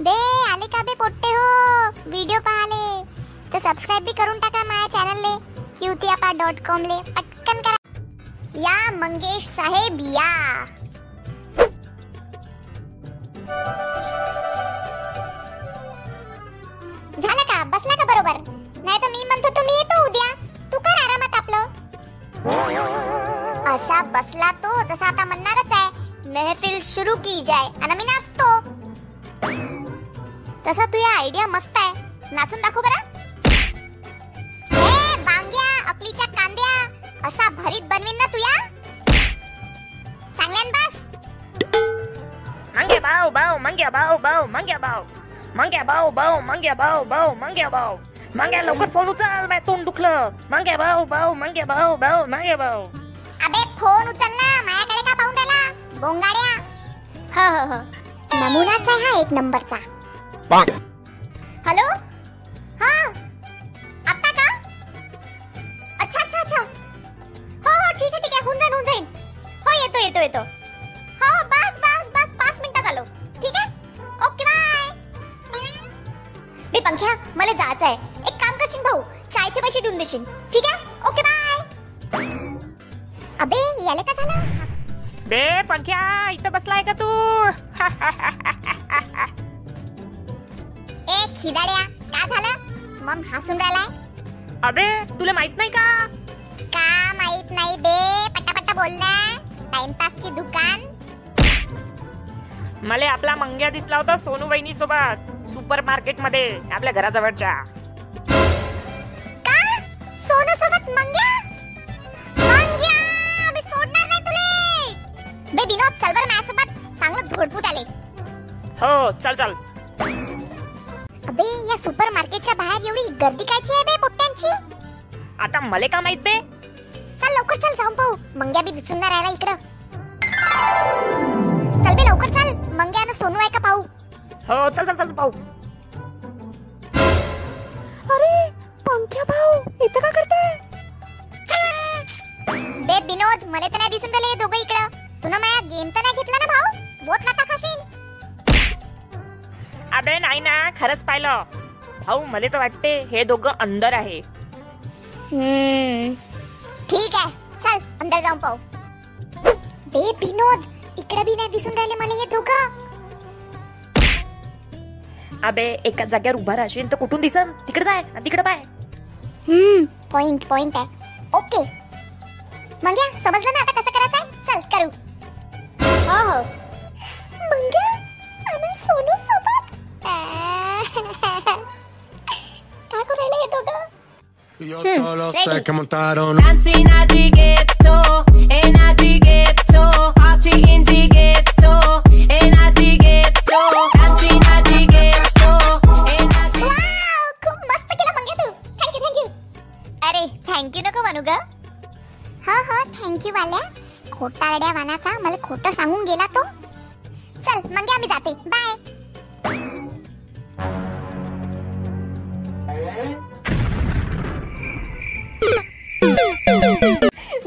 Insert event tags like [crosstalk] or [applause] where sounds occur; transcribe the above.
बे आले का बे पोट्टे हो। व्हिडिओ पाहाले तर सबस्क्राईब बी करून टाका माझ्या चॅनलले क्यूतियापा डॉट कॉम ले। पटकन करा। या मंगेश साहेब, या। झालं का? बसला का बरोबर? नाही तर मी म्हणतो, तुम्ही येतो उद्या. तू कर आरामात आपलं. असा बसला तो जसा आता म्हणणारच आहे, महफिल सुरू की जाय. आणि तसा तुझ्या आयडिया मस्त आहे. नाचून दाखव बरं. ए बांग्या अकलीच्या कांद्या असा भरीत बनवीन ना तुया. चांगल्यान बस. Mangia bao bao, mangia bao bao, mangia bao. Mangia bao bao, mangia bao bao, mangia bao. Mangia लवकर फोन उचल माझ्या तोंड दुखलं. मांग्या भाऊ भाऊ मांग्या भाऊ भाऊ मांग्या भाऊ. अबे फोन उचल ना माझ्याकडे का पाहून राहिला बोंगाड्या. हो हो हो. नमुनाच आहे हा एक नंबरचा. हॅलो हा आता का अच्छा अच्छा अच्छा हो हो ठीक आहे ठीक आहे. होऊन जाईन होऊन जाईन हो येतो येतो येतो. हो हो बस बस बस. पाच मिनिटात आलो ठीक आहे? ओके बाय बे पंख्या मला जायचं आहे. एक काम करशील भाऊ? चायचे पैसे देऊन देशील. ठीक आहे? ओके बाय अबे याले का झालं? बे पंख्या इथं बसलाय का तू? [laughs] ए खिदाड्या का झालं? मम हसून राहिलाय. अबे तुला माहीत नाही का? का माहीत नाही बे? पटापटा बोल ना. टाइमपासची दुकान. मला आपला मंग्या दिसला होता सोनू वहिनी सोबत सुपर मार्केटमध्ये आपल्या घराजवळच्या. का? सोनू सोबत मंग्या? मंग्या मी सोडणार नाही तुले. बे विनोद चल बरं माझ्यासोबत. चांगलं झोडपूत आले. हो चल चल. अबे या सुपर मार्केटच्या बाहेर एवढी गर्दी कायची आहे बे पोट्ट्यांची? आता मले का माहीत बे? चल लवकर चल जाऊन पाहू. मंग्या बी दिसून नाही राहिला इकडं. चल बे लवकर चल. मंग्या आणि सोनू आहे का पाहू? हो चल चल चल पाहू. अरे पंख्या भाऊ इथं का करते बे विनोद मला तर नाही दिसून राहिले हे दोघं इकडं. तुला माझ्या गेम तर नाही घेतला ना भाऊ? बोट खाशील अबे नाही ना खरंच पाहिलं. भाऊ मला तर वाटते हे दोघं अंदर आहे. हम्म. ठीक आहे चल अंदर जाऊन पाहू. बे विनोद इकडे बी नाही दिसून राहिले मला हे दोघं. अबे एका जागेवर उभा राहशील तर कुठून दिसन? तिकडे जाय आणि तिकडे पाय. हम्म पॉइंट पॉइंट आहे. ओके मंग्या समजलं ना आता कसं करायचं आहे चल करू. Yo solo sé que montaron Dancing at the ghetto, in at the ghetto, party in the ghetto, in at the ghetto, dancing at the ghetto, in at the wow खूप मस्त केलं मंग्या तू थँक्यू थँक्यू अरे thank you नको म्हणू ग हो हो थँक्यू वाल्या खोटारड्या वानाचा मला खोटं सांगून गेला तो चल मंग्या मी जाते बाय